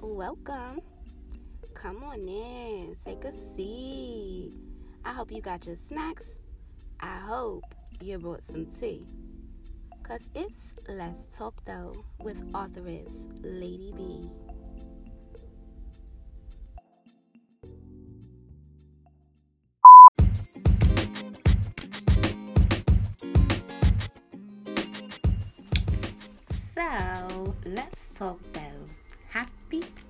welcome. Come on in, take a seat. I hope you got your snacks. I hope you brought some tea. Cause it's Let's Talk Though with authoress Lady B. So let's talk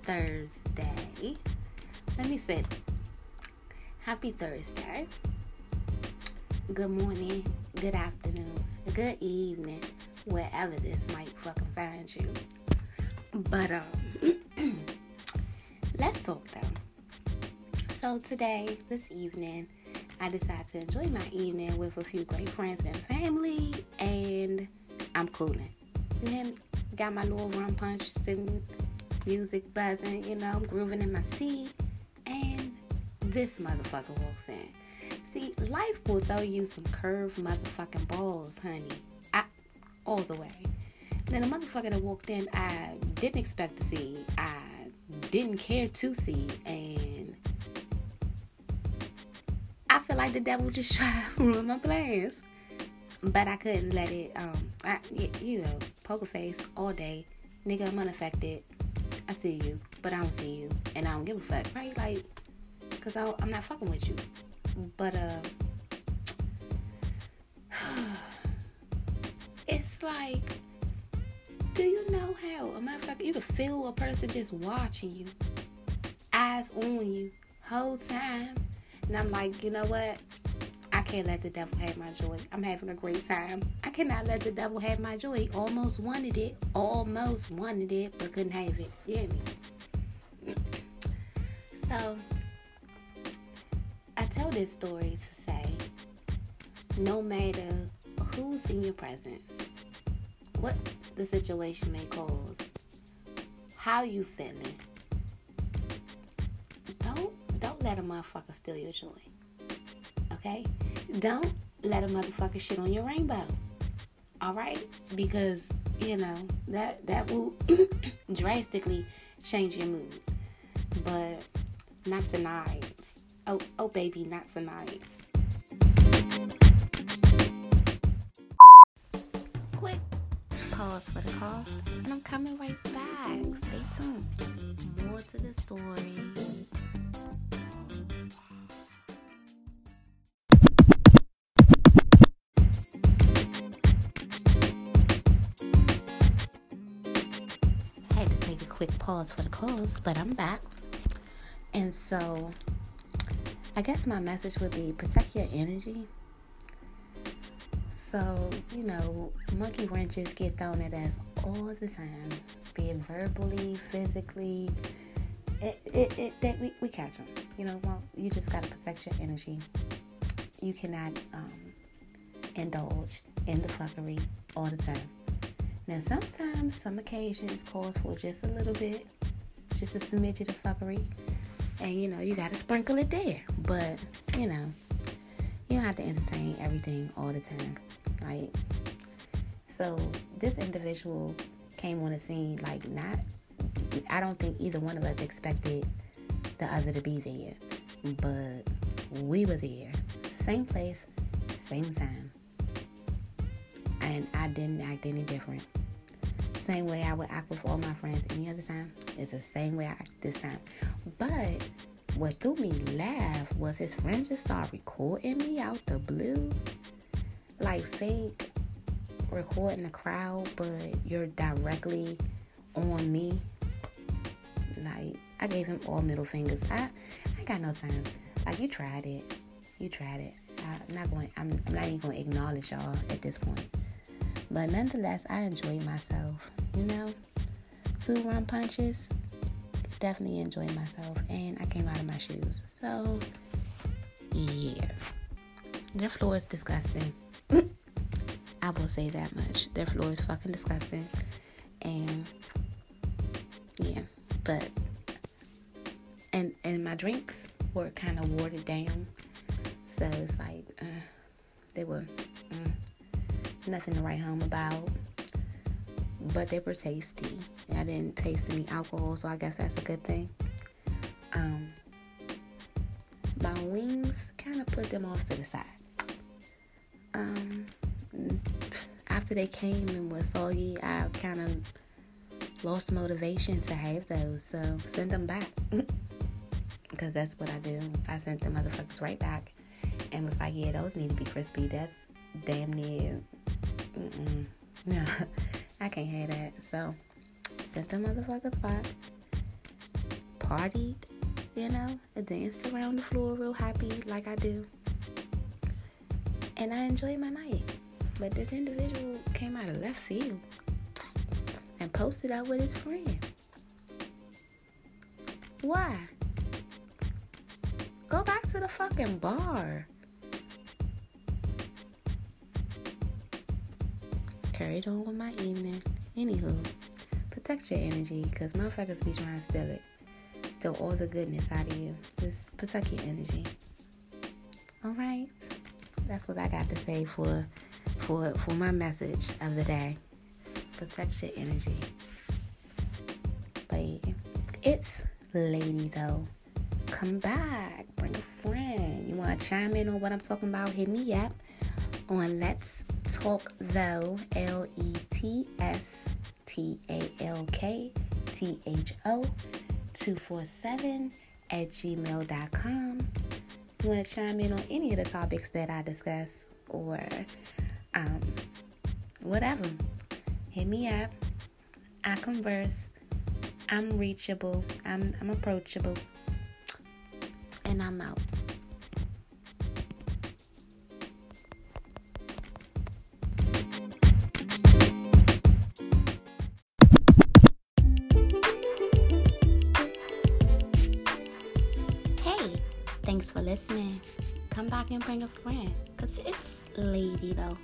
Thursday. Let me sit. Happy Thursday. Good morning, good afternoon, good evening, wherever this might fucking find you. But um let's talk though. So today, this evening, I decided to enjoy my evening with a few great friends and family and I'm cooling. You hear me? Got my little rum punch sitting, music buzzing, you know, I'm grooving in my seat. And this motherfucker walks in. See, life will throw you some curved motherfucking balls, honey. I, all the way. Then the motherfucker that walked in, I didn't expect to see. I didn't care to see. And I feel like the devil just tried to ruin my plans but I couldn't let it. Um, I, you know, poker face all day, nigga. I'm unaffected. I see you, but I don't see you, and I don't give a fuck, right? Like, cause I, I'm not fucking with you. But uh, it's like, do you know how a motherfucker you can feel a person just watching you, eyes on you, whole time, and I'm like, you know what? I can't let the devil have my joy. I'm having a great time. I cannot let the devil have my joy. Almost wanted it. Almost wanted it, but couldn't have it. You hear me? So, I tell this story to say no matter who's in your presence, what the situation may cause, how you feeling, don't don't let a motherfucker steal your joy. Okay? Don't let a motherfucker shit on your rainbow. All right? Because, you know, that that will drastically change your mood. But not tonight. Oh, oh baby, not tonight. Quick pause for the cost, and I'm coming right back. Stay tuned. More to the story. Quick pause for the cause, but I'm back. And so, I guess my message would be protect your energy. So, you know, monkey wrenches get thrown at us all the time, be it verbally, physically. It, it, it, that we, we catch them. You know, well, you just got to protect your energy. You cannot um, indulge in the fuckery all the time. Now, sometimes, some occasions calls for just a little bit, just a smidge of fuckery, and you know, you gotta sprinkle it there. But, you know, you don't have to entertain everything all the time. Right? So, this individual came on the scene like not, I don't think either one of us expected the other to be there, but we were there. Same place, same time and I didn't act any different. Same way I would act with all my friends any other time. It's the same way I act this time. But what threw me laugh was his friends just start recording me out the blue. Like fake recording the crowd, but you're directly on me. Like I gave him all middle fingers. I I got no time. Like you tried it. You tried it. I, am not going I'm, I'm not even gonna acknowledge y'all at this point. But nonetheless, I enjoyed myself. You know, two rum punches, definitely enjoyed myself, and I came out of my shoes. So, yeah, their floor is disgusting. I will say that much. Their floor is fucking disgusting, and yeah, but and and my drinks were kind of watered down, so it's like uh, they were nothing to write home about. but they were tasty. I didn't taste any alcohol, so I guess that's a good thing. Um, my wings kind of put them off to the side. Um, after they came and was soggy, I kind of lost motivation to have those, so sent them back. because that's what I do. I sent the motherfuckers right back and was like, yeah, those need to be crispy. That's damn near. No, I can't have that. So sent the motherfuckers back. Partied, you know, I danced around the floor real happy like I do. And I enjoyed my night. But this individual came out of left field and posted up with his friend. Why? Go back to the fucking bar. Carried on with my evening. Anywho, protect your energy because motherfuckers be trying to steal it. Steal all the goodness out of you. Just protect your energy. Alright. That's what I got to say for for for my message of the day. Protect your energy. But it's lady though come back. Bring a friend. You want to chime in on what I'm talking about? Hit me up on Let's Talk Though, L E T S T A L K T H O 247 at gmail.com. You want to chime in on any of the topics that I discuss or um, whatever? Hit me up. I converse. I'm reachable. I'm, I'm approachable and I'm out. Thanks for listening. Come back and bring a friend, because it's lady though.